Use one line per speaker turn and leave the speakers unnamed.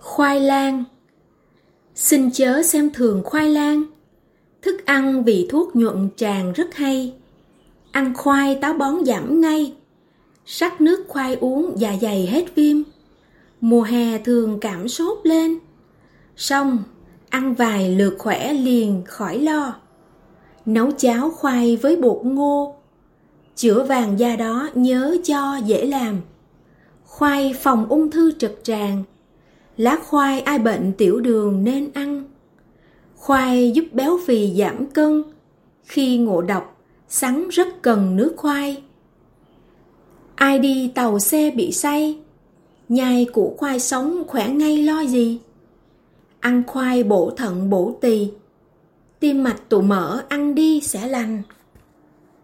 Khoai lang. Xin chớ xem thường khoai lang. Thức ăn vị thuốc nhuận tràng rất hay. Ăn khoai táo bón giảm ngay. Sắc nước khoai uống dạ dày hết viêm Mùa hè thường cảm sốt lên. Xong, ăn vài lượt khỏe liền khỏi lo. Nấu cháo khoai với bột ngô. Chữa vàng da đó nhớ cho dễ làm. Khoai phòng ung thư trực tràng. Lá khoai ai bệnh tiểu đường nên ăn. Khoai giúp béo phì giảm cân. Khi ngộ độc, sắn rất cần nước khoai. Ai đi tàu xe bị say Nhai củ khoai sống khỏe ngay lo gì? Ăn khoai bổ thận bổ tỳ Tim mạch tụ mỡ ăn đi sẽ lành.